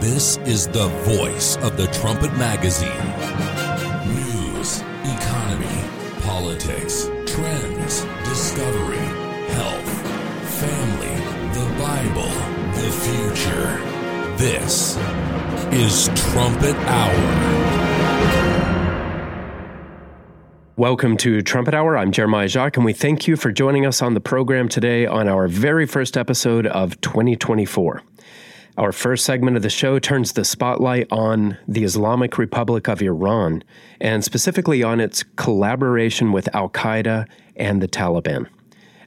This is the voice of the Trumpet Magazine. News, economy, politics, trends, discovery, health, family, the Bible, the future. This is Trumpet Hour. Welcome to Trumpet Hour. I'm Jeremiah Jacques, and we thank you for joining us on the program today on our very first episode of 2024. Our first segment of the show turns the spotlight on the Islamic Republic of Iran, and specifically on its collaboration with Al Qaeda and the Taliban.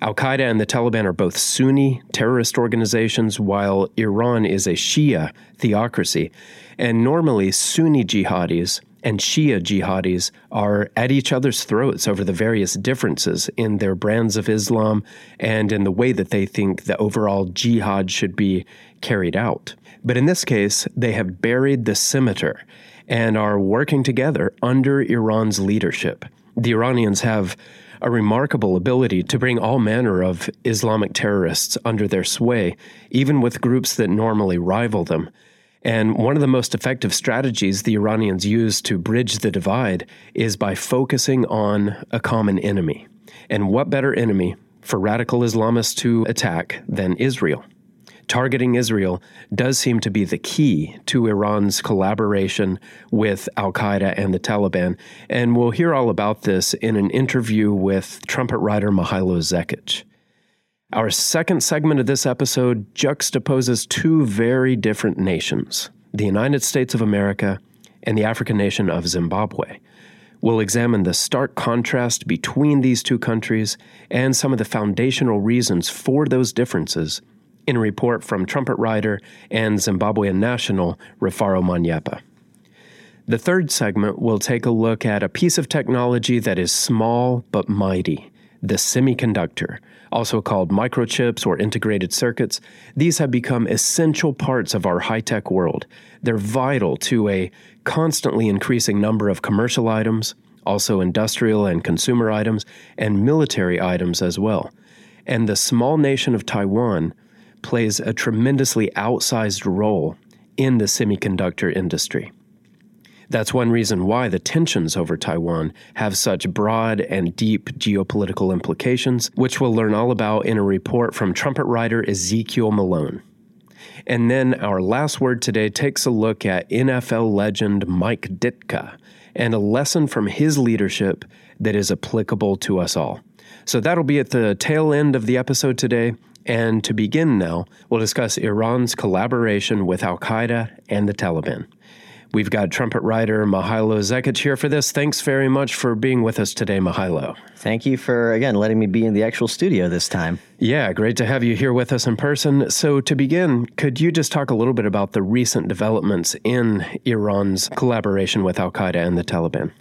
Al Qaeda and the Taliban are both Sunni terrorist organizations, while Iran is a Shia theocracy. And normally, Sunni jihadis and Shia jihadis are at each other's throats over the various differences in their brands of Islam and in the way that they think the overall jihad should be carried out. But in this case, they have buried the scimitar and are working together under Iran's leadership. The Iranians have a remarkable ability to bring all manner of Islamic terrorists under their sway, even with groups that normally rival them. And one of the most effective strategies the Iranians use to bridge the divide is by focusing on a common enemy. And what better enemy for radical Islamists to attack than Israel? Targeting Israel does seem to be the key to Iran's collaboration with Al Qaeda and the Taliban. And we'll hear all about this in an interview with trumpet writer Mihailo Zekic. Our second segment of this episode juxtaposes two very different nations the United States of America and the African nation of Zimbabwe. We'll examine the stark contrast between these two countries and some of the foundational reasons for those differences in a report from trumpet writer and Zimbabwean national Rufaro Manyepa. The third segment will take a look at a piece of technology that is small but mighty the semiconductor, also called microchips or integrated circuits, these have become essential parts of our high tech world. They're vital to a constantly increasing number of commercial items, also industrial and consumer items, and military items as well. And the small nation of Taiwan plays a tremendously outsized role in the semiconductor industry. That's one reason why the tensions over Taiwan have such broad and deep geopolitical implications, which we'll learn all about in a report from trumpet writer Ezekiel Malone. And then our last word today takes a look at NFL legend Mike Ditka and a lesson from his leadership that is applicable to us all. So that'll be at the tail end of the episode today. And to begin now, we'll discuss Iran's collaboration with Al Qaeda and the Taliban. We've got trumpet writer Mihailo Zekic here for this. Thanks very much for being with us today, Mihailo. Thank you for, again, letting me be in the actual studio this time. Yeah, great to have you here with us in person. So, to begin, could you just talk a little bit about the recent developments in Iran's collaboration with Al Qaeda and the Taliban?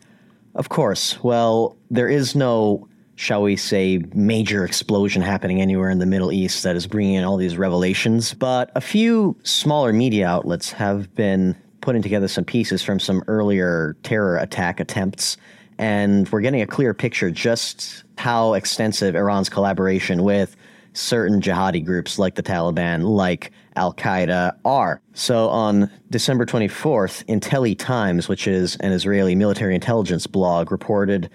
Of course. Well, there is no shall we say, major explosion happening anywhere in the Middle East that is bringing in all these revelations. But a few smaller media outlets have been putting together some pieces from some earlier terror attack attempts, and we're getting a clear picture just how extensive Iran's collaboration with certain jihadi groups like the Taliban, like Al Qaeda, are. So on December 24th, Intelli Times, which is an Israeli military intelligence blog, reported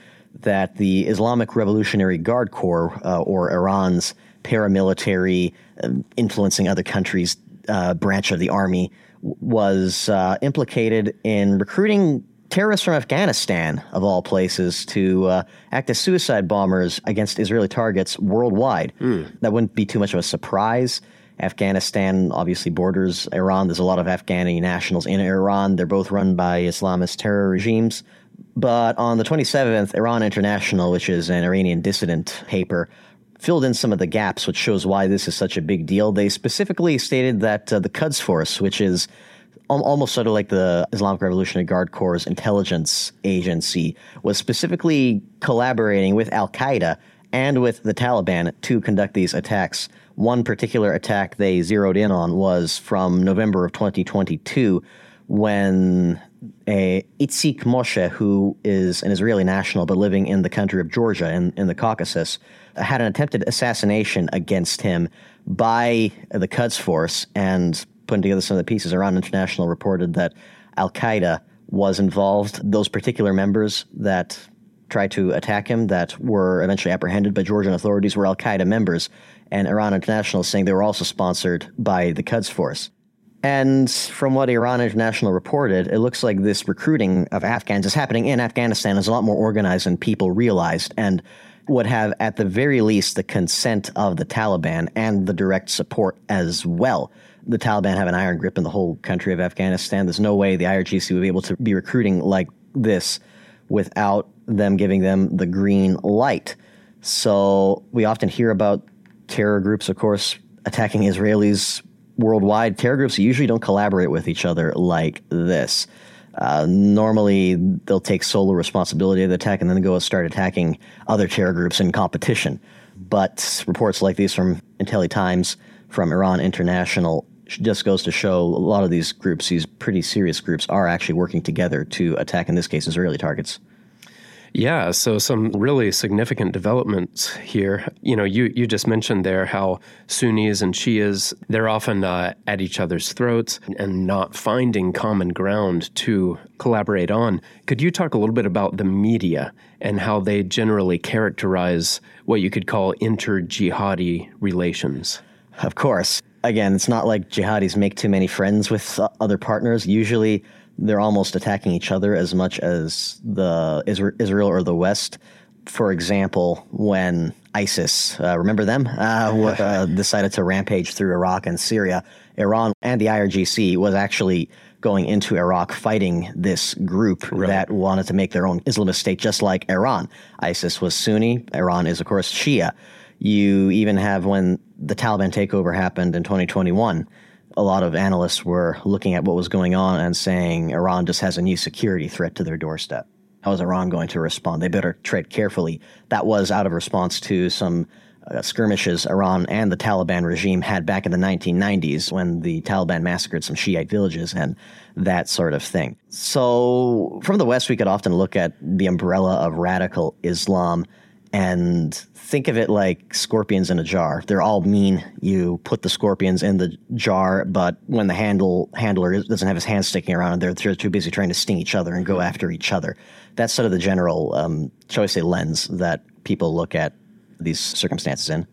that the Islamic Revolutionary Guard Corps, uh, or Iran's paramilitary, uh, influencing other countries' uh, branch of the army, was uh, implicated in recruiting terrorists from Afghanistan, of all places, to uh, act as suicide bombers against Israeli targets worldwide. Mm. That wouldn't be too much of a surprise. Afghanistan obviously borders Iran. There's a lot of Afghani nationals in Iran. They're both run by Islamist terror regimes. But on the 27th, Iran International, which is an Iranian dissident paper, filled in some of the gaps, which shows why this is such a big deal. They specifically stated that uh, the Quds Force, which is almost sort of like the Islamic Revolutionary Guard Corps' intelligence agency, was specifically collaborating with Al Qaeda and with the Taliban to conduct these attacks. One particular attack they zeroed in on was from November of 2022 when a Itzik Moshe, who is an Israeli national but living in the country of Georgia in, in the Caucasus, had an attempted assassination against him by the Quds Force, and putting together some of the pieces. Iran International reported that Al Qaeda was involved. Those particular members that tried to attack him, that were eventually apprehended by Georgian authorities, were Al Qaeda members. And Iran International is saying they were also sponsored by the Quds Force. And from what Iran International reported, it looks like this recruiting of Afghans is happening in Afghanistan is a lot more organized than people realized and would have, at the very least, the consent of the Taliban and the direct support as well. The Taliban have an iron grip in the whole country of Afghanistan. There's no way the IRGC would be able to be recruiting like this without them giving them the green light. So we often hear about terror groups, of course, attacking Israelis worldwide. Terror groups usually don't collaborate with each other like this. Uh, normally, they'll take solo responsibility of the attack and then go and start attacking other terror groups in competition. But reports like these from IntelliTimes, from Iran International, just goes to show a lot of these groups, these pretty serious groups, are actually working together to attack, in this case, Israeli targets. Yeah, so some really significant developments here. You know, you, you just mentioned there how Sunnis and Shias, they're often uh, at each other's throats and not finding common ground to collaborate on. Could you talk a little bit about the media and how they generally characterize what you could call inter jihadi relations? Of course. Again, it's not like jihadis make too many friends with other partners. Usually, they're almost attacking each other as much as the Israel or the West. For example, when ISIS, uh, remember them, uh, uh, decided to rampage through Iraq and Syria, Iran and the IRGC was actually going into Iraq fighting this group right. that wanted to make their own Islamist state, just like Iran. ISIS was Sunni, Iran is, of course, Shia. You even have when the Taliban takeover happened in 2021 a lot of analysts were looking at what was going on and saying Iran just has a new security threat to their doorstep. How is Iran going to respond? They better tread carefully. That was out of response to some uh, skirmishes Iran and the Taliban regime had back in the 1990s when the Taliban massacred some Shiite villages and that sort of thing. So, from the West, we could often look at the umbrella of radical Islam and think of it like scorpions in a jar. They're all mean. You put the scorpions in the jar, but when the handle handler doesn't have his hands sticking around, they're, they're too busy trying to sting each other and go after each other. That's sort of the general, um, shall I say, lens that people look at these circumstances in.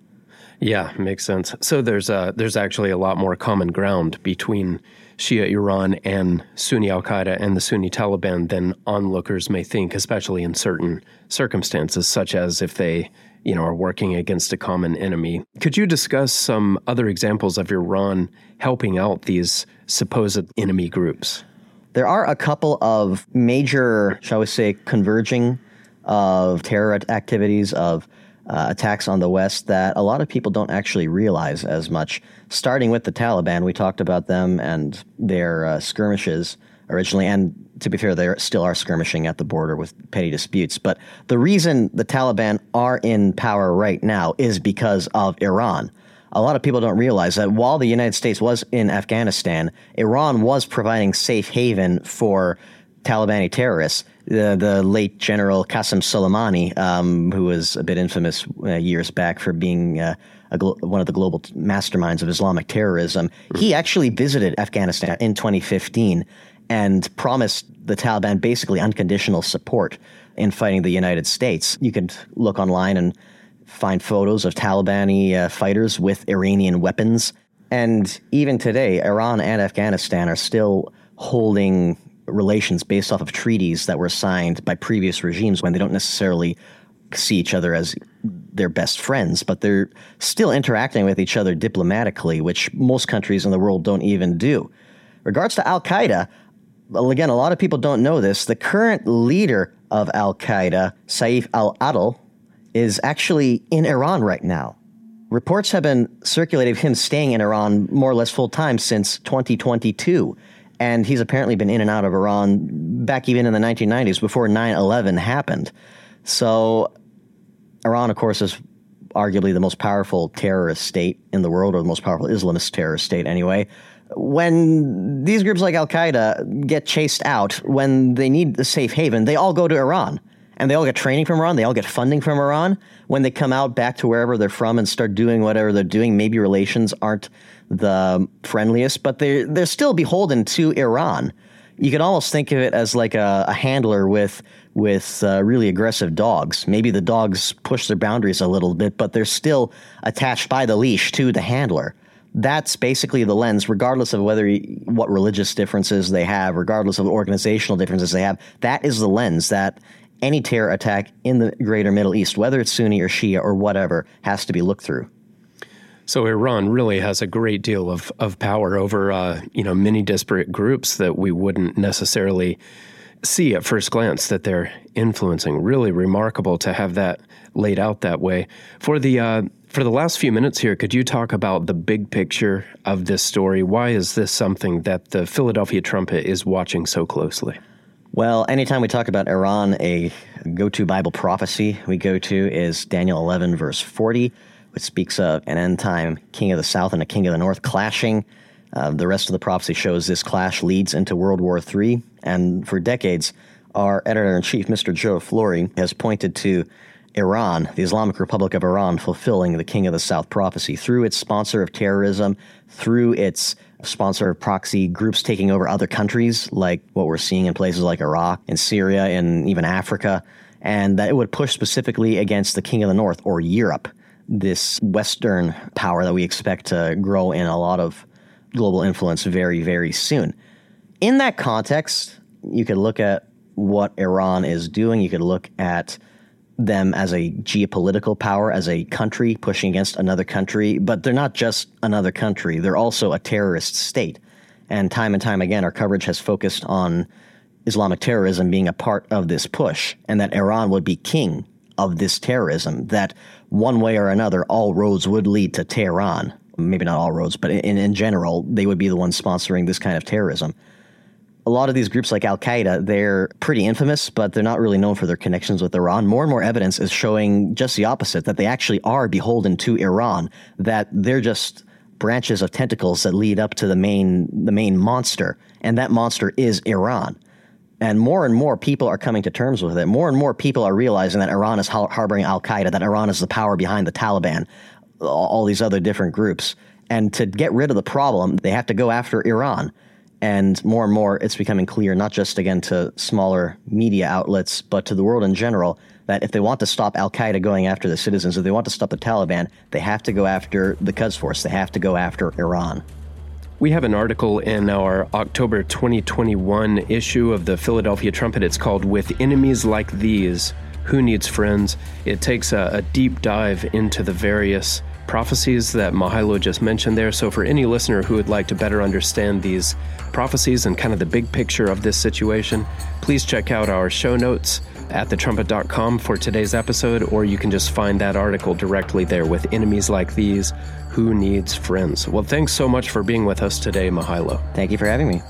Yeah, makes sense. So there's uh, there's actually a lot more common ground between Shia Iran and Sunni Al Qaeda and the Sunni Taliban than onlookers may think, especially in certain circumstances, such as if they you know, are working against a common enemy. Could you discuss some other examples of Iran helping out these supposed enemy groups? There are a couple of major, shall we say, converging of terror activities of uh, attacks on the West that a lot of people don't actually realize as much. Starting with the Taliban, we talked about them and their uh, skirmishes originally, and to be fair, they still are skirmishing at the border with petty disputes. But the reason the Taliban are in power right now is because of Iran. A lot of people don't realize that while the United States was in Afghanistan, Iran was providing safe haven for Talibani terrorists. The, the late General Qasem Soleimani, um, who was a bit infamous uh, years back for being uh, glo- one of the global masterminds of Islamic terrorism, he actually visited Afghanistan in 2015 and promised the Taliban basically unconditional support in fighting the United States. You could look online and find photos of Talibani uh, fighters with Iranian weapons. And even today, Iran and Afghanistan are still holding relations based off of treaties that were signed by previous regimes when they don't necessarily see each other as their best friends, but they're still interacting with each other diplomatically, which most countries in the world don't even do. Regards to Al Qaeda, well, again, a lot of people don't know this. The current leader of Al Qaeda, Saif al Adil, is actually in Iran right now. Reports have been circulating of him staying in Iran more or less full time since 2022. And he's apparently been in and out of Iran back even in the 1990s before 9 11 happened. So, Iran, of course, is arguably the most powerful terrorist state in the world, or the most powerful Islamist terrorist state anyway when these groups like Al Qaeda get chased out, when they need a safe haven, they all go to Iran. And they all get training from Iran. They all get funding from Iran. When they come out back to wherever they're from and start doing whatever they're doing, maybe relations aren't the friendliest, but they're they're still beholden to Iran. You could almost think of it as like a, a handler with with uh, really aggressive dogs. Maybe the dogs push their boundaries a little bit, but they're still attached by the leash to the handler. That's basically the lens, regardless of whether what religious differences they have, regardless of organizational differences they have. That is the lens that any terror attack in the greater Middle East, whether it's Sunni or Shia or whatever, has to be looked through. So Iran really has a great deal of, of power over uh, you know many disparate groups that we wouldn't necessarily see at first glance that they're influencing. Really remarkable to have that laid out that way. For the uh, for the last few minutes here, could you talk about the big picture of this story? Why is this something that the Philadelphia Trumpet is watching so closely? Well, anytime we talk about Iran, a go to Bible prophecy we go to is Daniel 11, verse 40, which speaks of an end time king of the south and a king of the north clashing. Uh, the rest of the prophecy shows this clash leads into World War III. And for decades, our editor in chief, Mr. Joe Flurry, has pointed to Iran, the Islamic Republic of Iran, fulfilling the King of the South prophecy through its sponsor of terrorism, through its sponsor of proxy groups taking over other countries, like what we're seeing in places like Iraq and Syria and even Africa, and that it would push specifically against the King of the North or Europe, this Western power that we expect to grow in a lot of global influence very, very soon. In that context, you could look at what Iran is doing. You could look at them as a geopolitical power, as a country pushing against another country, but they're not just another country, they're also a terrorist state. And time and time again, our coverage has focused on Islamic terrorism being a part of this push, and that Iran would be king of this terrorism, that one way or another, all roads would lead to Tehran. Maybe not all roads, but in, in general, they would be the ones sponsoring this kind of terrorism a lot of these groups like Al Qaeda, they're pretty infamous, but they're not really known for their connections with Iran. More and more evidence is showing just the opposite that they actually are beholden to Iran, that they're just branches of tentacles that lead up to the main the main monster, and that monster is Iran. And more and more people are coming to terms with it. More and more people are realizing that Iran is harboring Al Qaeda, that Iran is the power behind the Taliban, all these other different groups. And to get rid of the problem, they have to go after Iran. And more and more, it's becoming clear, not just again to smaller media outlets, but to the world in general, that if they want to stop Al Qaeda going after the citizens, if they want to stop the Taliban, they have to go after the Quds Force. They have to go after Iran. We have an article in our October 2021 issue of the Philadelphia Trumpet. It's called With Enemies Like These Who Needs Friends? It takes a, a deep dive into the various prophecies that Mihailo just mentioned there. So, for any listener who would like to better understand these prophecies and kind of the big picture of this situation, please check out our show notes at thetrumpet.com for today's episode, or you can just find that article directly there with enemies like these. Who needs friends? Well, thanks so much for being with us today, Mihailo. Thank you for having me.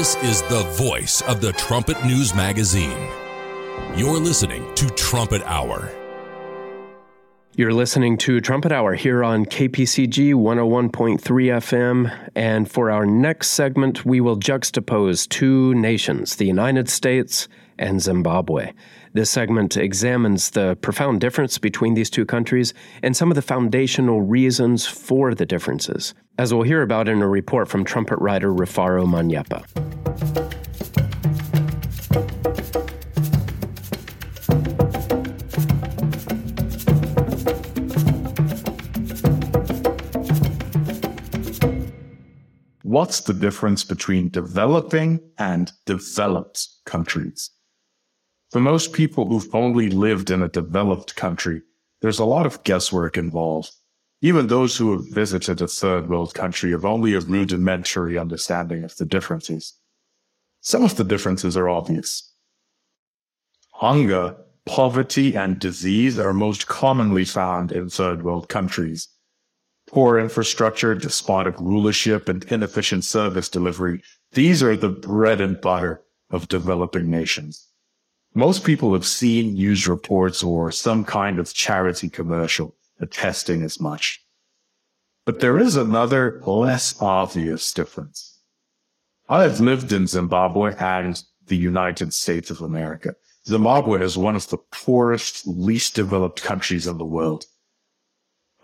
This is the voice of the Trumpet News Magazine. You're listening to Trumpet Hour. You're listening to Trumpet Hour here on KPCG 101.3 FM. And for our next segment, we will juxtapose two nations, the United States and Zimbabwe. This segment examines the profound difference between these two countries and some of the foundational reasons for the differences, as we'll hear about in a report from trumpet writer Rufaro Manyepa. What's the difference between developing and developed countries? For most people who've only lived in a developed country, there's a lot of guesswork involved. Even those who have visited a third world country have only a rudimentary understanding of the differences. Some of the differences are obvious. Hunger, poverty, and disease are most commonly found in third world countries. Poor infrastructure, despotic rulership, and inefficient service delivery, these are the bread and butter of developing nations. Most people have seen news reports or some kind of charity commercial attesting as much. But there is another less obvious difference. I have lived in Zimbabwe and the United States of America. Zimbabwe is one of the poorest, least developed countries in the world.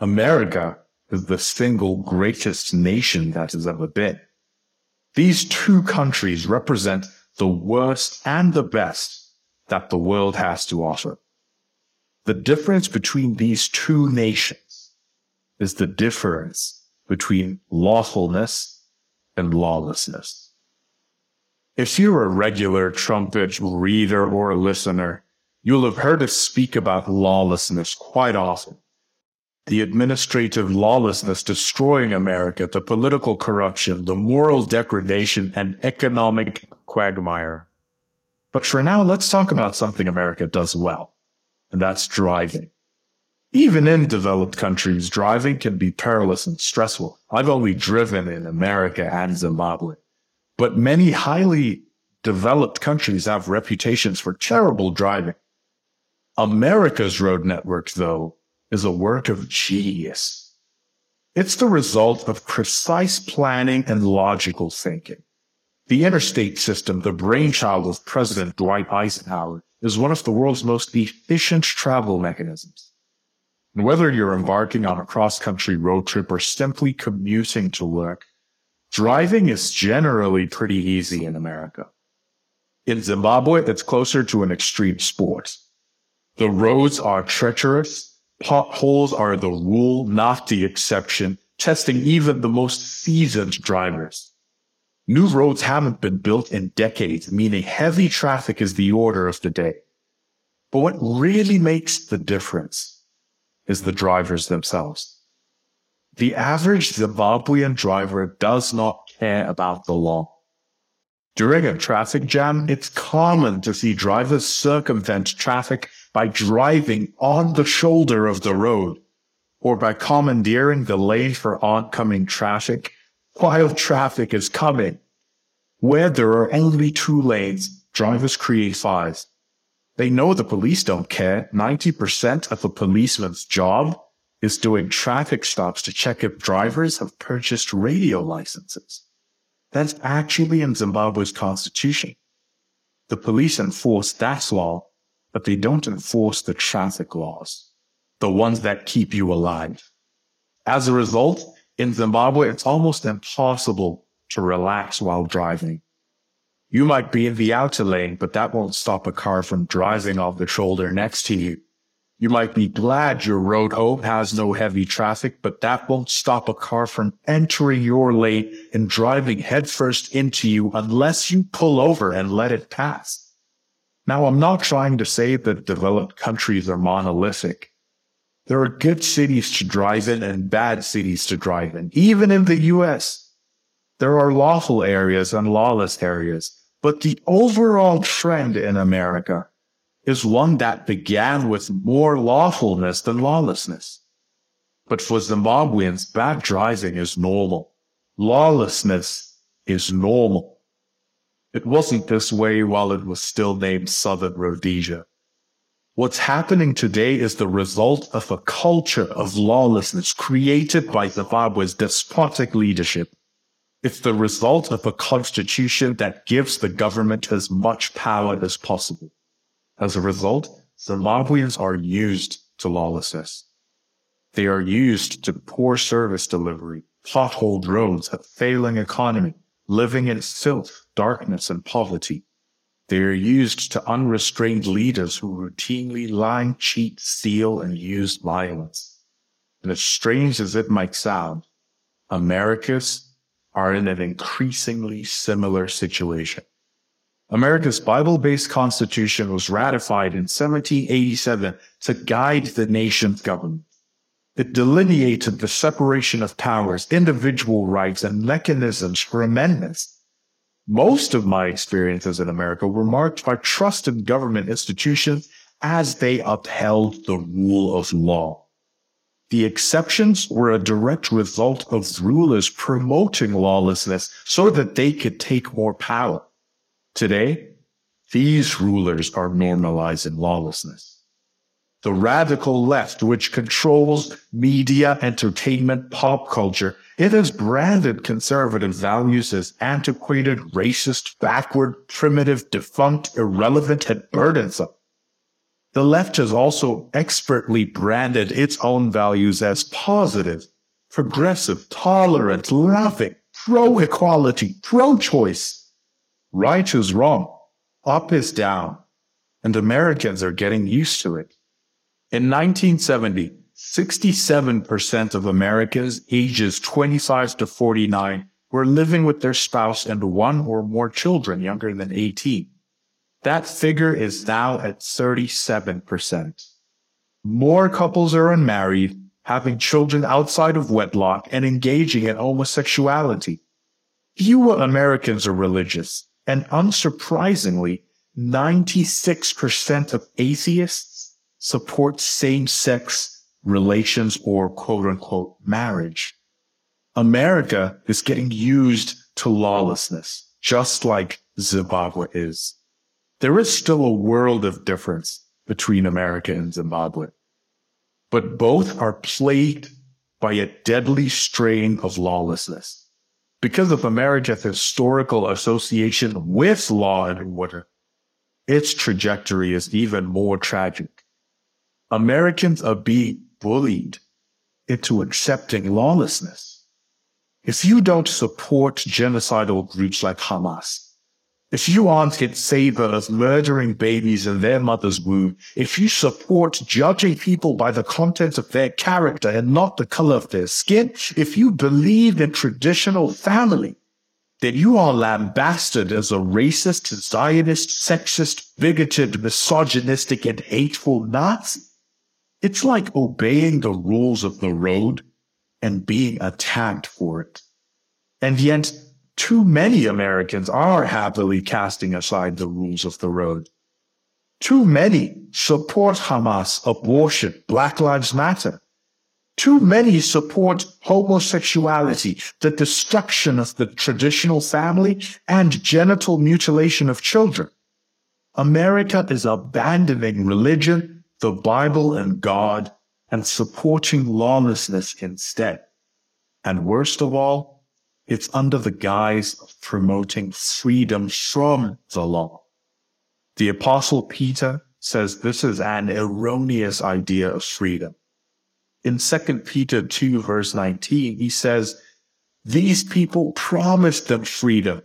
America is the single greatest nation that has ever been. These two countries represent the worst and the best that the world has to offer. The difference between these two nations is the difference between lawfulness and lawlessness. If you're a regular trumpet reader or listener, you'll have heard us speak about lawlessness quite often the administrative lawlessness destroying America, the political corruption, the moral degradation, and economic quagmire. But for now, let's talk about something America does well, and that's driving. Even in developed countries, driving can be perilous and stressful. I've only driven in America and Zimbabwe, but many highly developed countries have reputations for terrible driving. America's road network, though, is a work of genius. It's the result of precise planning and logical thinking. The interstate system, the brainchild of President Dwight Eisenhower, is one of the world's most efficient travel mechanisms. And whether you're embarking on a cross-country road trip or simply commuting to work, driving is generally pretty easy in America. In Zimbabwe, it's closer to an extreme sport. The roads are treacherous Potholes are the rule, not the exception, testing even the most seasoned drivers. New roads haven't been built in decades, meaning heavy traffic is the order of the day. But what really makes the difference is the drivers themselves. The average Zimbabwean driver does not care about the law. During a traffic jam, it's common to see drivers circumvent traffic by driving on the shoulder of the road or by commandeering the lane for oncoming traffic while traffic is coming. Where there are only two lanes, drivers create five. They know the police don't care. 90% of a policeman's job is doing traffic stops to check if drivers have purchased radio licenses. That's actually in Zimbabwe's constitution. The police enforce that law but they don't enforce the traffic laws, the ones that keep you alive. As a result, in Zimbabwe, it's almost impossible to relax while driving. You might be in the outer lane, but that won't stop a car from driving off the shoulder next to you. You might be glad your road home has no heavy traffic, but that won't stop a car from entering your lane and driving headfirst into you unless you pull over and let it pass. Now, I'm not trying to say that developed countries are monolithic. There are good cities to drive in and bad cities to drive in. Even in the US, there are lawful areas and lawless areas. But the overall trend in America is one that began with more lawfulness than lawlessness. But for Zimbabweans, bad driving is normal. Lawlessness is normal. It wasn't this way while it was still named Southern Rhodesia. What's happening today is the result of a culture of lawlessness created by Zimbabwe's despotic leadership. It's the result of a constitution that gives the government as much power as possible. As a result, Zimbabweans are used to lawlessness. They are used to poor service delivery, potholed roads, a failing economy, living in filth, darkness, and poverty. They are used to unrestrained leaders who routinely lie, cheat, steal, and use violence. And as strange as it might sound, Americas are in an increasingly similar situation. America's Bible-based constitution was ratified in 1787 to guide the nation's government. It delineated the separation of powers, individual rights, and mechanisms for amendments. Most of my experiences in America were marked by trusted government institutions as they upheld the rule of law. The exceptions were a direct result of rulers promoting lawlessness so that they could take more power. Today, These rulers are normalizing lawlessness. The radical left, which controls media, entertainment, pop culture, it has branded conservative values as antiquated, racist, backward, primitive, defunct, irrelevant, and burdensome. The left has also expertly branded its own values as positive, progressive, tolerant, loving, pro equality, pro choice. Right is wrong, up is down, and Americans are getting used to it. In 1970, 67% of Americans ages 25 to 49 were living with their spouse and one or more children younger than 18. That figure is now at 37%. More couples are unmarried, having children outside of wedlock, and engaging in homosexuality. Fewer Americans are religious, and unsurprisingly, 96% of atheists support same-sex relations or quote unquote marriage. America is getting used to lawlessness, just like Zimbabwe is. There is still a world of difference between America and Zimbabwe, but both are plagued by a deadly strain of lawlessness. Because of America's historical association with law and order, its trajectory is even more tragic. Americans are being bullied into accepting lawlessness. If you don't support genocidal groups like Hamas, if you aren't in favor of murdering babies in their mother's womb, if you support judging people by the content of their character and not the color of their skin, if you believe in traditional family, then you are lambasted as a racist, Zionist, sexist, bigoted, misogynistic, and hateful Nazi. It's like obeying the rules of the road and being attacked for it. And yet, too many Americans are happily casting aside the rules of the road. Too many support Hamas, abortion, Black Lives Matter. Too many support homosexuality, the destruction of the traditional family, and genital mutilation of children. America is abandoning religion the Bible and God and supporting lawlessness instead. And worst of all, it's under the guise of promoting freedom from the law. The apostle Peter says this is an erroneous idea of freedom. In 2 Peter 2 verse 19, he says, these people promised them freedom,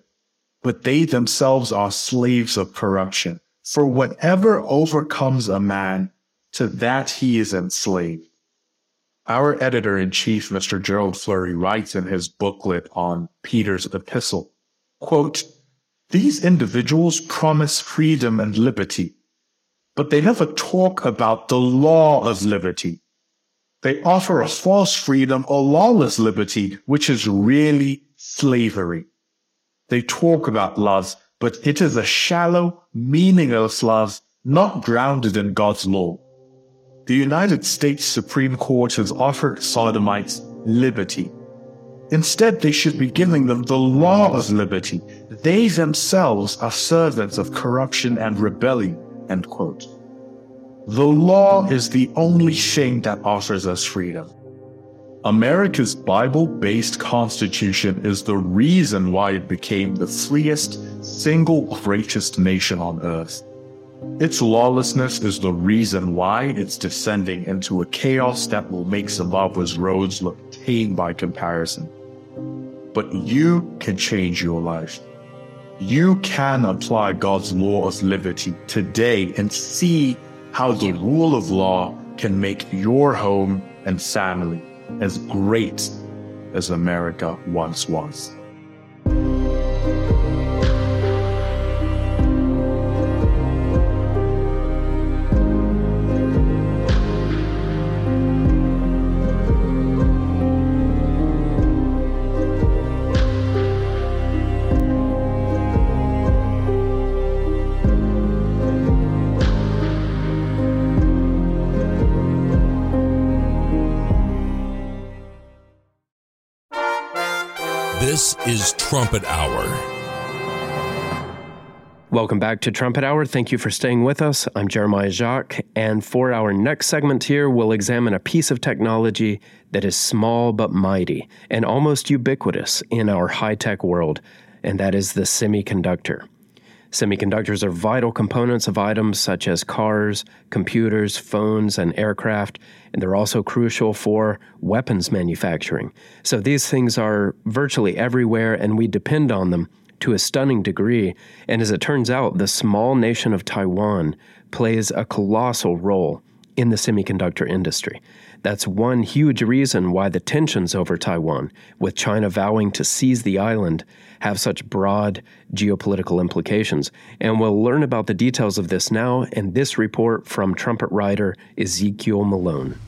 but they themselves are slaves of corruption. For whatever overcomes a man to that he is enslaved. Our editor in chief, Mr. Gerald Flurry, writes in his booklet on Peter's epistle, quote, these individuals promise freedom and liberty, but they never talk about the law of liberty. They offer a false freedom or lawless liberty, which is really slavery. They talk about love, but it is a shallow, meaningless love not grounded in God's law. The United States Supreme Court has offered sodomites liberty. Instead, they should be giving them the law of liberty. They themselves are servants of corruption and rebellion. End quote. The law is the only thing that offers us freedom. America's Bible based constitution is the reason why it became the freest, single greatest nation on earth. Its lawlessness is the reason why it's descending into a chaos that will make Zimbabwe's roads look tame by comparison. But you can change your life. You can apply God's law of liberty today and see how the rule of law can make your home and family as great as America once was. This is Trumpet Hour. Welcome back to Trumpet Hour. Thank you for staying with us. I'm Jeremiah Jacques, and for our next segment here, we'll examine a piece of technology that is small but mighty and almost ubiquitous in our high tech world, and that is the semiconductor. Semiconductors are vital components of items such as cars, computers, phones, and aircraft, and they're also crucial for weapons manufacturing. So these things are virtually everywhere, and we depend on them to a stunning degree, and as it turns out, the small nation of Taiwan plays a colossal role in the semiconductor industry. That's one huge reason why the tensions over Taiwan, with China vowing to seize the island, have such broad geopolitical implications. And we'll learn about the details of this now in this report from trumpet writer Ezekiel Malone.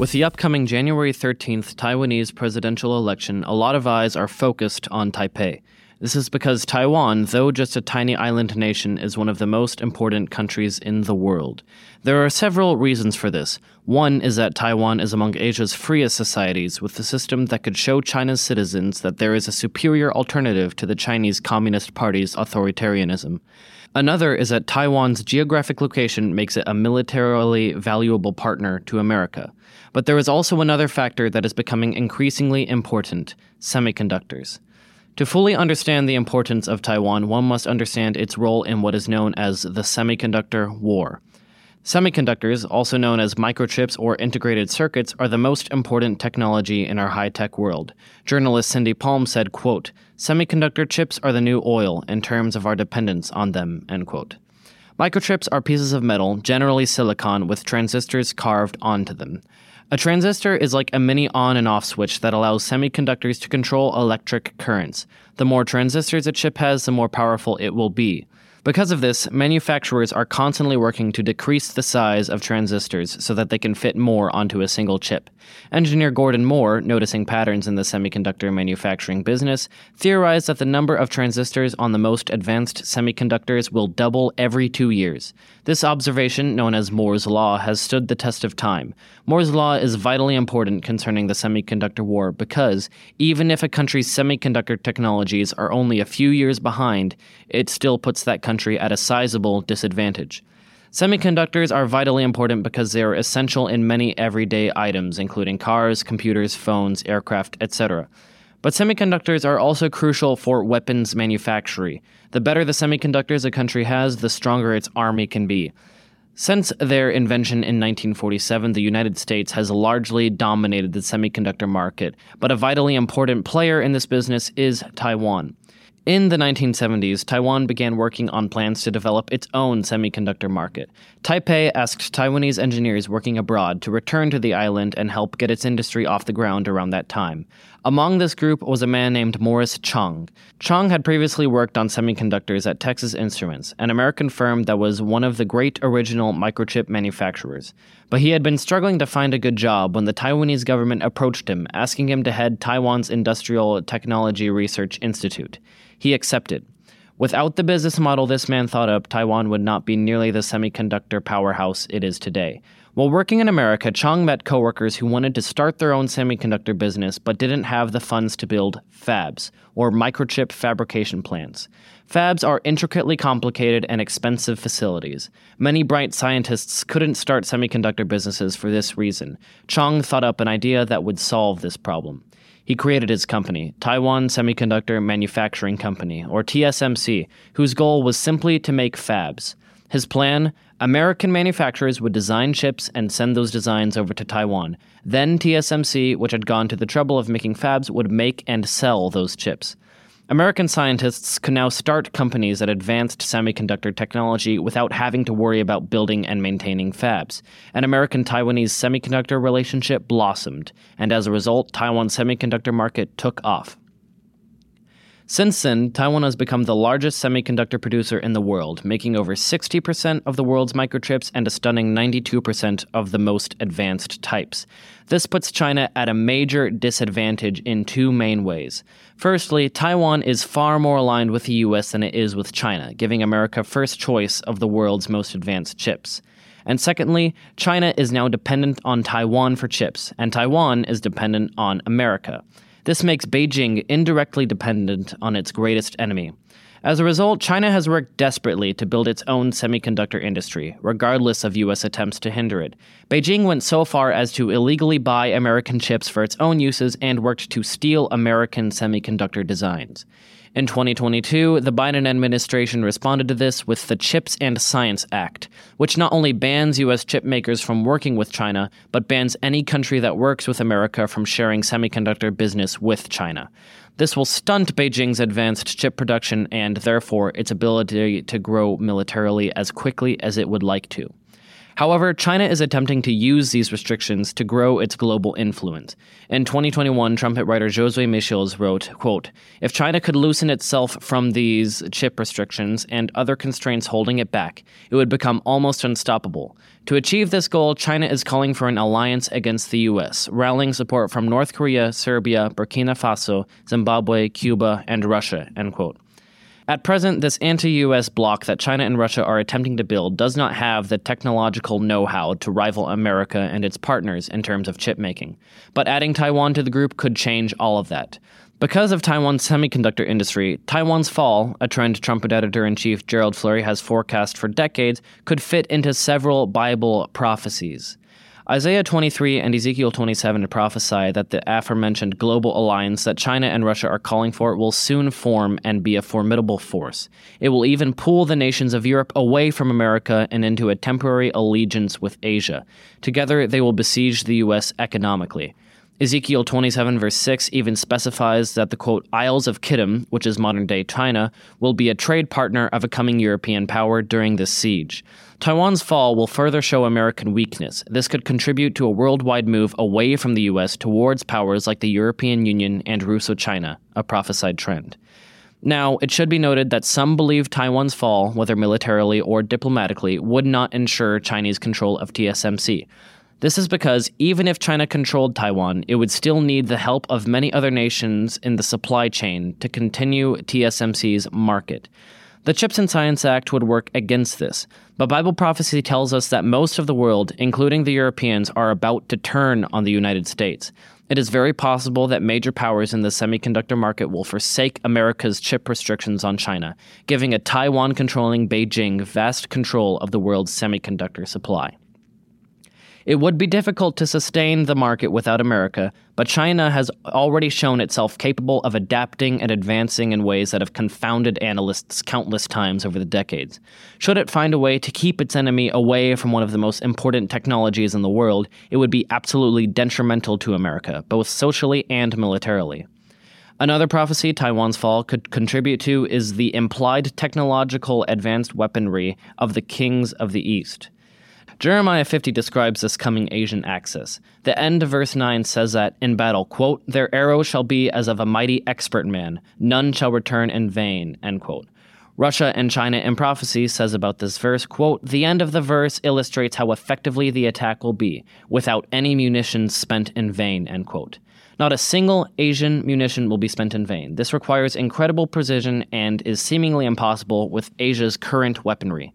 With the upcoming January 13th Taiwanese presidential election, a lot of eyes are focused on Taipei. This is because Taiwan, though just a tiny island nation, is one of the most important countries in the world. There are several reasons for this. One is that Taiwan is among Asia's freest societies, with a system that could show China's citizens that there is a superior alternative to the Chinese Communist Party's authoritarianism. Another is that Taiwan's geographic location makes it a militarily valuable partner to America. But there is also another factor that is becoming increasingly important semiconductors. To fully understand the importance of Taiwan, one must understand its role in what is known as the semiconductor war. Semiconductors, also known as microchips or integrated circuits, are the most important technology in our high-tech world. Journalist Cindy Palm said, quote, Semiconductor chips are the new oil in terms of our dependence on them, end quote. Microchips are pieces of metal, generally silicon, with transistors carved onto them. A transistor is like a mini on and off switch that allows semiconductors to control electric currents. The more transistors a chip has, the more powerful it will be. Because of this, manufacturers are constantly working to decrease the size of transistors so that they can fit more onto a single chip. Engineer Gordon Moore, noticing patterns in the semiconductor manufacturing business, theorized that the number of transistors on the most advanced semiconductors will double every two years. This observation, known as Moore's Law, has stood the test of time. Moore's Law is vitally important concerning the semiconductor war because, even if a country's semiconductor technologies are only a few years behind, it still puts that country at a sizable disadvantage. Semiconductors are vitally important because they are essential in many everyday items, including cars, computers, phones, aircraft, etc. But semiconductors are also crucial for weapons manufacturing. The better the semiconductors a country has, the stronger its army can be. Since their invention in 1947, the United States has largely dominated the semiconductor market, but a vitally important player in this business is Taiwan. In the 1970s, Taiwan began working on plans to develop its own semiconductor market. Taipei asked Taiwanese engineers working abroad to return to the island and help get its industry off the ground around that time. Among this group was a man named Morris Chang. Chang had previously worked on semiconductors at Texas Instruments, an American firm that was one of the great original microchip manufacturers. But he had been struggling to find a good job when the Taiwanese government approached him, asking him to head Taiwan's Industrial Technology Research Institute. He accepted. Without the business model this man thought up, Taiwan would not be nearly the semiconductor powerhouse it is today. While working in America, Chang met coworkers who wanted to start their own semiconductor business but didn't have the funds to build fabs, or microchip fabrication plants. Fabs are intricately complicated and expensive facilities. Many bright scientists couldn't start semiconductor businesses for this reason. Chang thought up an idea that would solve this problem. He created his company, Taiwan Semiconductor Manufacturing Company, or TSMC, whose goal was simply to make fabs. His plan American manufacturers would design chips and send those designs over to Taiwan. Then TSMC, which had gone to the trouble of making fabs, would make and sell those chips. American scientists could now start companies that advanced semiconductor technology without having to worry about building and maintaining fabs. An American Taiwanese semiconductor relationship blossomed, and as a result, Taiwan's semiconductor market took off. Since then, Taiwan has become the largest semiconductor producer in the world, making over 60% of the world's microchips and a stunning 92% of the most advanced types. This puts China at a major disadvantage in two main ways. Firstly, Taiwan is far more aligned with the US than it is with China, giving America first choice of the world's most advanced chips. And secondly, China is now dependent on Taiwan for chips, and Taiwan is dependent on America. This makes Beijing indirectly dependent on its greatest enemy. As a result, China has worked desperately to build its own semiconductor industry, regardless of U.S. attempts to hinder it. Beijing went so far as to illegally buy American chips for its own uses and worked to steal American semiconductor designs. In 2022, the Biden administration responded to this with the CHIPS and Science Act, which not only bans U.S. chip makers from working with China, but bans any country that works with America from sharing semiconductor business with China. This will stunt Beijing's advanced chip production and therefore its ability to grow militarily as quickly as it would like to. However, China is attempting to use these restrictions to grow its global influence. In 2021, trumpet writer Josue Michels wrote, quote, If China could loosen itself from these chip restrictions and other constraints holding it back, it would become almost unstoppable. To achieve this goal, China is calling for an alliance against the U.S., rallying support from North Korea, Serbia, Burkina Faso, Zimbabwe, Cuba, and Russia, end quote. At present, this anti US bloc that China and Russia are attempting to build does not have the technological know how to rival America and its partners in terms of chip making. But adding Taiwan to the group could change all of that. Because of Taiwan's semiconductor industry, Taiwan's fall, a trend trumpet editor in chief Gerald Flurry has forecast for decades, could fit into several Bible prophecies. Isaiah 23 and Ezekiel 27 prophesy that the aforementioned global alliance that China and Russia are calling for will soon form and be a formidable force. It will even pull the nations of Europe away from America and into a temporary allegiance with Asia. Together, they will besiege the U.S. economically. Ezekiel 27, verse 6, even specifies that the quote, Isles of Kittim, which is modern day China, will be a trade partner of a coming European power during this siege. Taiwan's fall will further show American weakness. This could contribute to a worldwide move away from the U.S. towards powers like the European Union and Russo China, a prophesied trend. Now, it should be noted that some believe Taiwan's fall, whether militarily or diplomatically, would not ensure Chinese control of TSMC. This is because even if China controlled Taiwan, it would still need the help of many other nations in the supply chain to continue TSMC's market. The CHIPS and Science Act would work against this, but Bible prophecy tells us that most of the world, including the Europeans, are about to turn on the United States. It is very possible that major powers in the semiconductor market will forsake America's chip restrictions on China, giving a Taiwan controlling Beijing vast control of the world's semiconductor supply. It would be difficult to sustain the market without America, but China has already shown itself capable of adapting and advancing in ways that have confounded analysts countless times over the decades. Should it find a way to keep its enemy away from one of the most important technologies in the world, it would be absolutely detrimental to America, both socially and militarily. Another prophecy Taiwan's fall could contribute to is the implied technological advanced weaponry of the kings of the East. Jeremiah 50 describes this coming Asian axis. The end of verse 9 says that in battle, quote, Their arrow shall be as of a mighty expert man, none shall return in vain, end quote. Russia and China in prophecy says about this verse, quote, The end of the verse illustrates how effectively the attack will be, without any munitions spent in vain, end quote. Not a single Asian munition will be spent in vain. This requires incredible precision and is seemingly impossible with Asia's current weaponry.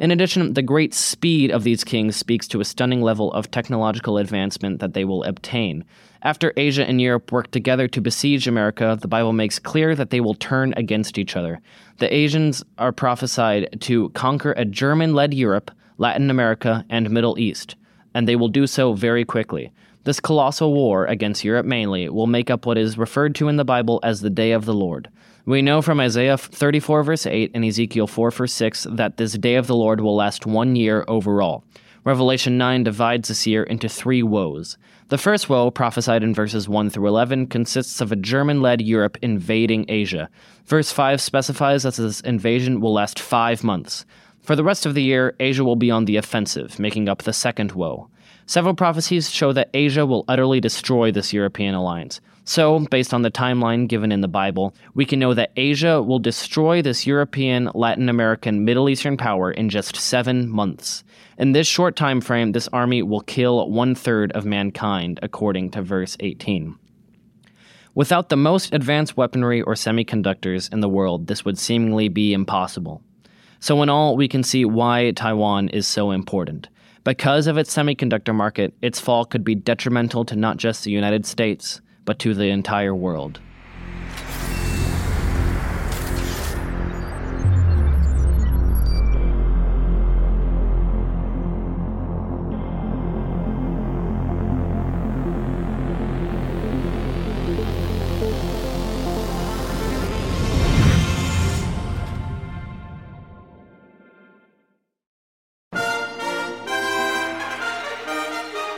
In addition, the great speed of these kings speaks to a stunning level of technological advancement that they will obtain. After Asia and Europe work together to besiege America, the Bible makes clear that they will turn against each other. The Asians are prophesied to conquer a German led Europe, Latin America, and Middle East, and they will do so very quickly. This colossal war against Europe mainly will make up what is referred to in the Bible as the Day of the Lord. We know from Isaiah 34, verse 8, and Ezekiel 4, verse 6, that this day of the Lord will last one year overall. Revelation 9 divides this year into three woes. The first woe, prophesied in verses 1 through 11, consists of a German led Europe invading Asia. Verse 5 specifies that this invasion will last five months. For the rest of the year, Asia will be on the offensive, making up the second woe. Several prophecies show that Asia will utterly destroy this European alliance. So, based on the timeline given in the Bible, we can know that Asia will destroy this European, Latin American, Middle Eastern power in just seven months. In this short time frame, this army will kill one third of mankind, according to verse 18. Without the most advanced weaponry or semiconductors in the world, this would seemingly be impossible. So, in all, we can see why Taiwan is so important. Because of its semiconductor market, its fall could be detrimental to not just the United States, but to the entire world.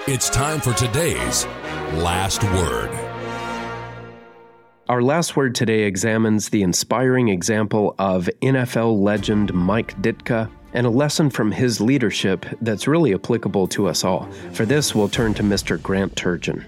It's time for today's Last Word. Our last word today examines the inspiring example of NFL legend Mike Ditka and a lesson from his leadership that's really applicable to us all. For this, we'll turn to Mr. Grant Turgeon.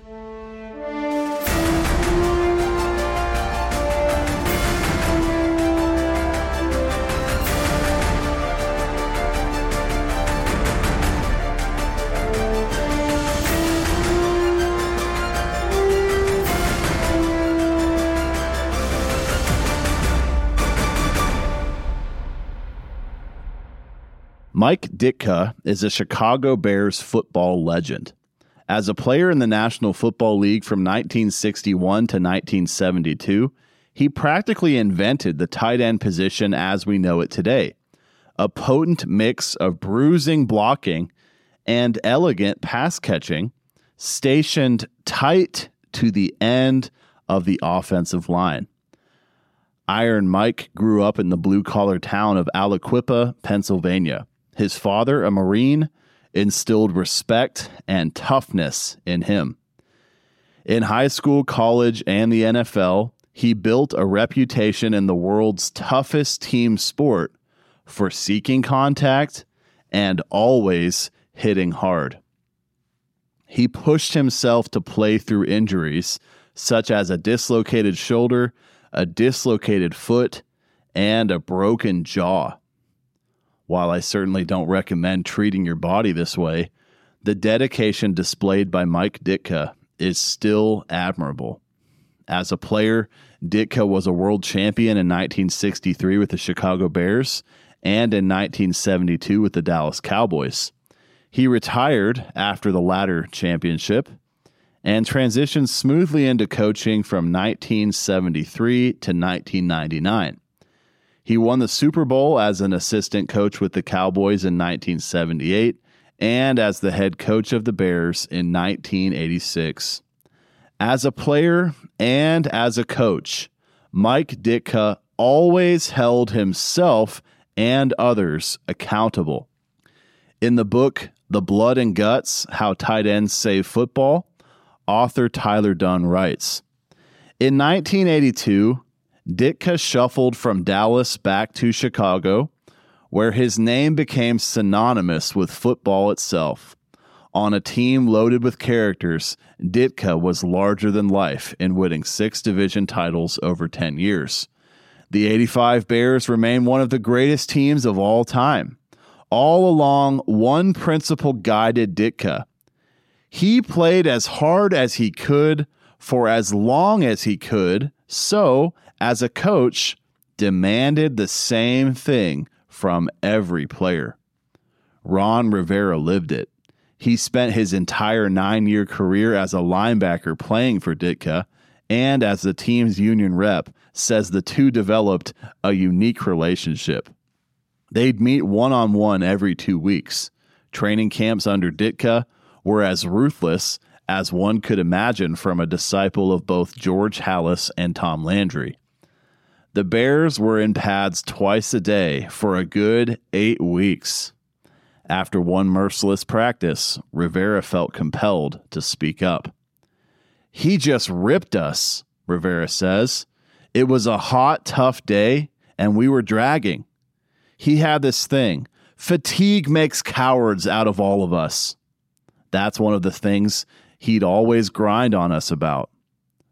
Mike Ditka is a Chicago Bears football legend. As a player in the National Football League from 1961 to 1972, he practically invented the tight end position as we know it today. A potent mix of bruising blocking and elegant pass catching, stationed tight to the end of the offensive line. Iron Mike grew up in the blue collar town of Aliquippa, Pennsylvania. His father, a Marine, instilled respect and toughness in him. In high school, college, and the NFL, he built a reputation in the world's toughest team sport for seeking contact and always hitting hard. He pushed himself to play through injuries such as a dislocated shoulder, a dislocated foot, and a broken jaw. While I certainly don't recommend treating your body this way, the dedication displayed by Mike Ditka is still admirable. As a player, Ditka was a world champion in 1963 with the Chicago Bears and in 1972 with the Dallas Cowboys. He retired after the latter championship and transitioned smoothly into coaching from 1973 to 1999. He won the Super Bowl as an assistant coach with the Cowboys in 1978 and as the head coach of the Bears in 1986. As a player and as a coach, Mike Ditka always held himself and others accountable. In the book, The Blood and Guts How Tight Ends Save Football, author Tyler Dunne writes In 1982, Ditka shuffled from Dallas back to Chicago, where his name became synonymous with football itself. On a team loaded with characters, Ditka was larger than life in winning six division titles over 10 years. The 85 Bears remain one of the greatest teams of all time. All along, one principle guided Ditka. He played as hard as he could for as long as he could, so as a coach, demanded the same thing from every player. Ron Rivera lived it. He spent his entire nine year career as a linebacker playing for Ditka, and as the team's union rep, says the two developed a unique relationship. They'd meet one on one every two weeks. Training camps under Ditka were as ruthless as one could imagine from a disciple of both George Halas and Tom Landry. The Bears were in pads twice a day for a good eight weeks. After one merciless practice, Rivera felt compelled to speak up. He just ripped us, Rivera says. It was a hot, tough day, and we were dragging. He had this thing fatigue makes cowards out of all of us. That's one of the things he'd always grind on us about.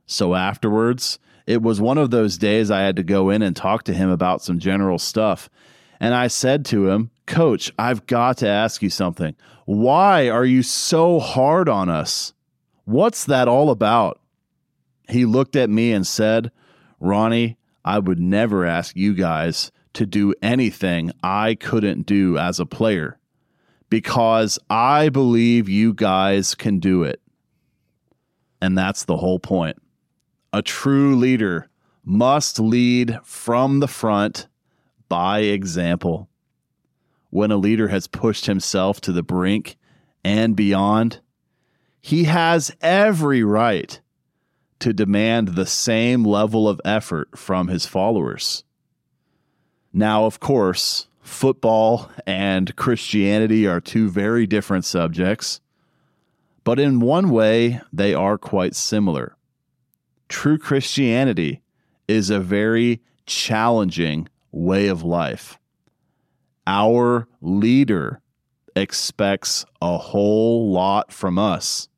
So afterwards, it was one of those days I had to go in and talk to him about some general stuff. And I said to him, Coach, I've got to ask you something. Why are you so hard on us? What's that all about? He looked at me and said, Ronnie, I would never ask you guys to do anything I couldn't do as a player. because I believe you guys can do it. And that's the whole point. A true leader must lead from the front by example. When a leader has pushed himself to the brink and beyond, he has every right to demand the same level of effort from his followers. Now, of course, football and Christianity are two very different subjects, but in one way, they are quite similar. True Christianity is a very challenging way of life. Our leader expects a whole lot from us.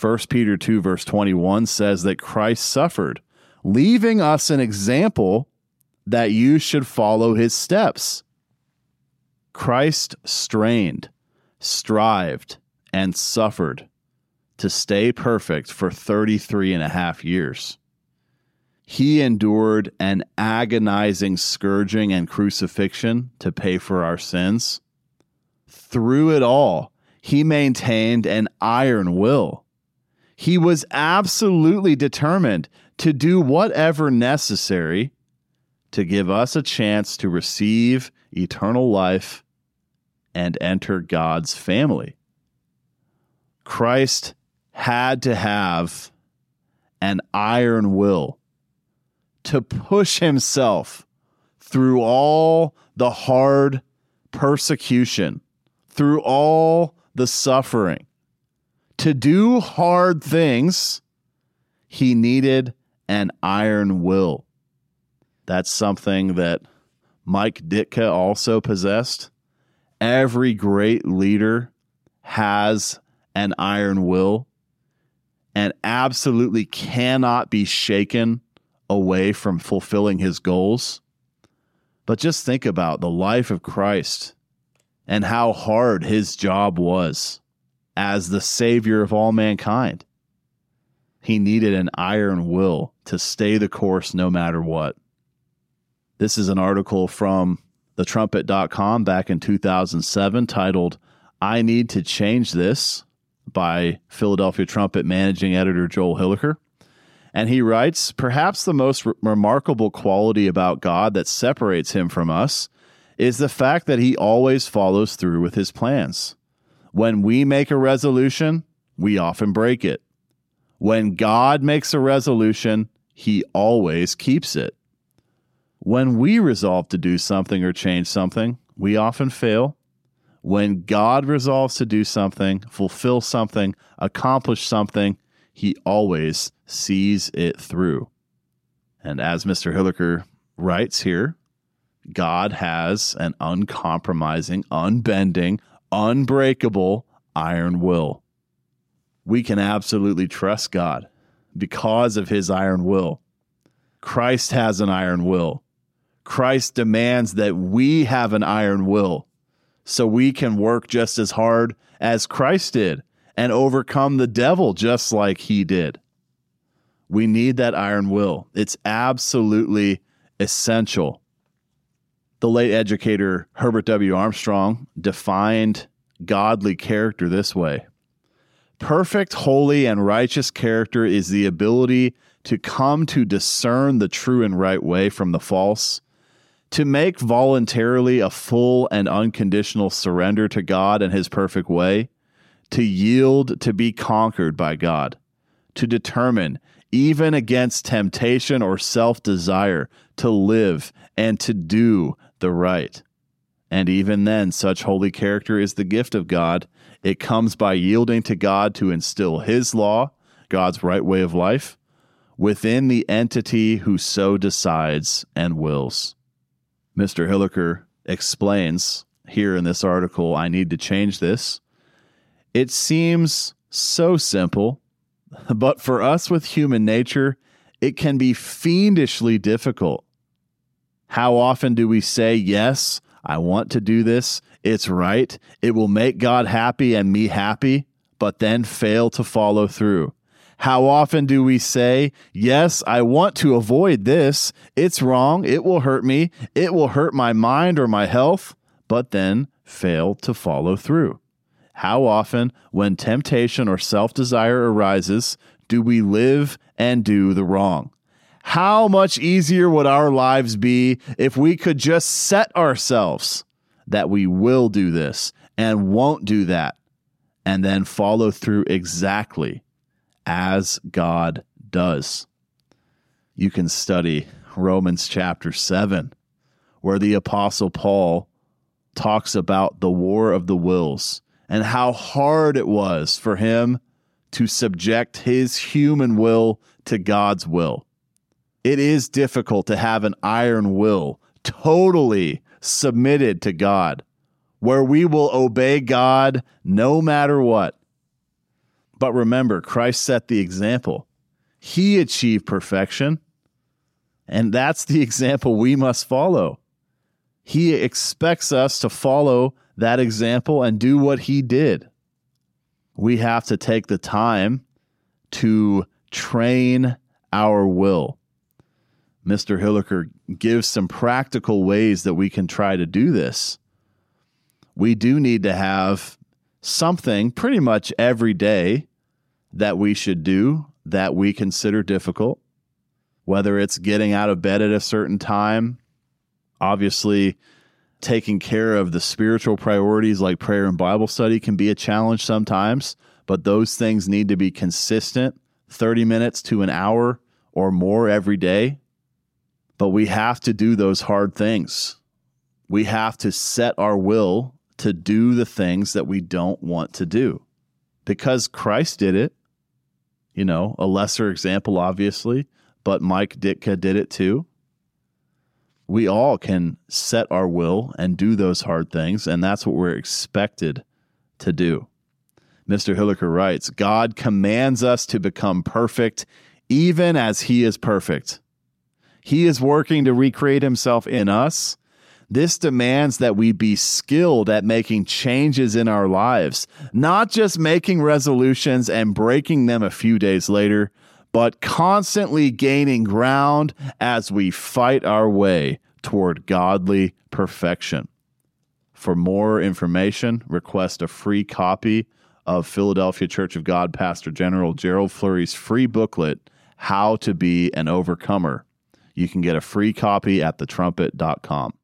1 Peter 2, verse 21 says that Christ suffered, leaving us an example that you should follow his steps. Christ strained, strived, and suffered to stay perfect for 33 and a half years. He endured an agonizing scourging and crucifixion to pay for our sins. Through it all, he maintained an iron will. He was absolutely determined to do whatever necessary to give us a chance to receive eternal life and enter God's family. Christ had to have an iron will to push himself through all the hard persecution, through all the suffering. To do hard things, he needed an iron will. That's something that Mike Ditka also possessed. Every great leader has an iron will and absolutely cannot be shaken away from fulfilling his goals. But just think about the life of Christ and how hard his job was as the Savior of all mankind. He needed an iron will to stay the course no matter what. This is an article from thetrumpet.com back in 2007 titled, I Need to Change This by Philadelphia Trumpet managing editor Joel Hilliker. And he writes Perhaps the most re- remarkable quality about God that separates him from us is the fact that he always follows through with his plans. When we make a resolution, we often break it. When God makes a resolution, he always keeps it. When we resolve to do something or change something, we often fail. When God resolves to do something, fulfill something, accomplish something, he always sees it through. And as Mr. Hilliker writes here, God has an uncompromising, unbending, unbreakable iron will. We can absolutely trust God because of his iron will. Christ has an iron will. Christ demands that we have an iron will so we can work just as hard as Christ did and overcome the devil just like he did. We need that iron will. It's absolutely essential. The late educator Herbert W. Armstrong defined godly character this way Perfect, holy, and righteous character is the ability to come to discern the true and right way from the false to make voluntarily a full and unconditional surrender to God and His perfect way, to yield to be conquered by God, to determine, even against temptation or self desire, to live and to do the right. And even then, such holy character is the gift of God. It comes by yielding to God to instill His law, God's right way of life, within the entity who so decides and wills. Mr. Hilliker explains here in this article, I need to change this. It seems so simple, but for us with human nature, it can be fiendishly difficult. How often do we say, Yes, I want to do this, it's right, it will make God happy and me happy, but then fail to follow through? How often do we say, Yes, I want to avoid this. It's wrong. It will hurt me. It will hurt my mind or my health, but then fail to follow through? How often, when temptation or self desire arises, do we live and do the wrong? How much easier would our lives be if we could just set ourselves that we will do this and won't do that, and then follow through exactly as God does? You can study Romans chapter 7, where the Apostle Paul talks about the war of the wills and how hard it was for him to subject his human will to God's will. It is difficult to have an iron will totally submitted to God, where we will obey God no matter what. But remember, Christ set the example. He achieved perfection, and that's the example we must follow. He expects us to follow that example and do what he did. We have to take the time to train our will. Mr. Hilliker gives some practical ways that we can try to do this. We do need to have something pretty much every day that we should do that we consider difficult, whether it's getting out of bed at a certain time, obviously taking care of the spiritual priorities like prayer and Bible study can be a challenge sometimes, but those things need to be consistent 30 minutes to an hour or more every day. But we have to do those hard things. We have to set our will to do the things that we don't want to do because Christ did it. You know, a lesser example, obviously, but Mike Ditka did it too we all can set our will and do those hard things, and that's what we're expected to do. Mr. Hilliker writes God commands us to become perfect even as He is perfect. He is working to recreate Himself in us. This demands that we be skilled at making changes in our lives, not just making resolutions and breaking them a few days later, but constantly gaining ground as we fight our way toward godly perfection. For more information, request a free copy of Philadelphia Church of God Pastor General Gerald Flurry's free booklet, How to Be an Overcomer. You can get a free copy at thetrumpet.com.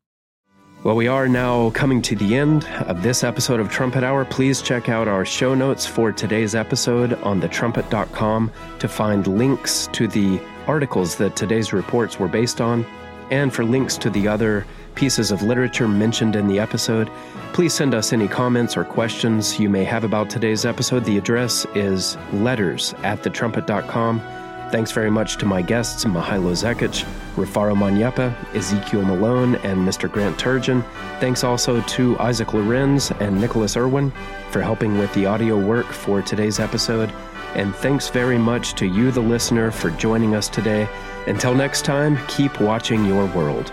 Well, we are now coming to the end of this episode of Trumpet Hour. Please check out our show notes for today's episode on thetrumpet.com to find links to the articles that today's reports were based on and for links to the other pieces of literature mentioned in the episode. Please send us any comments or questions you may have about today's episode. The address is letters at thetrumpet.com. Thanks very much to my guests, Mihailo Zekic, Rufaro Manyepa, Ezekiel Malone, and Mr. Grant Turgeon. Thanks also to Isaac Lorenz and Nicholas Irwin for helping with the audio work for today's episode. And thanks very much to you, the listener, for joining us today. Until next time, keep watching your world.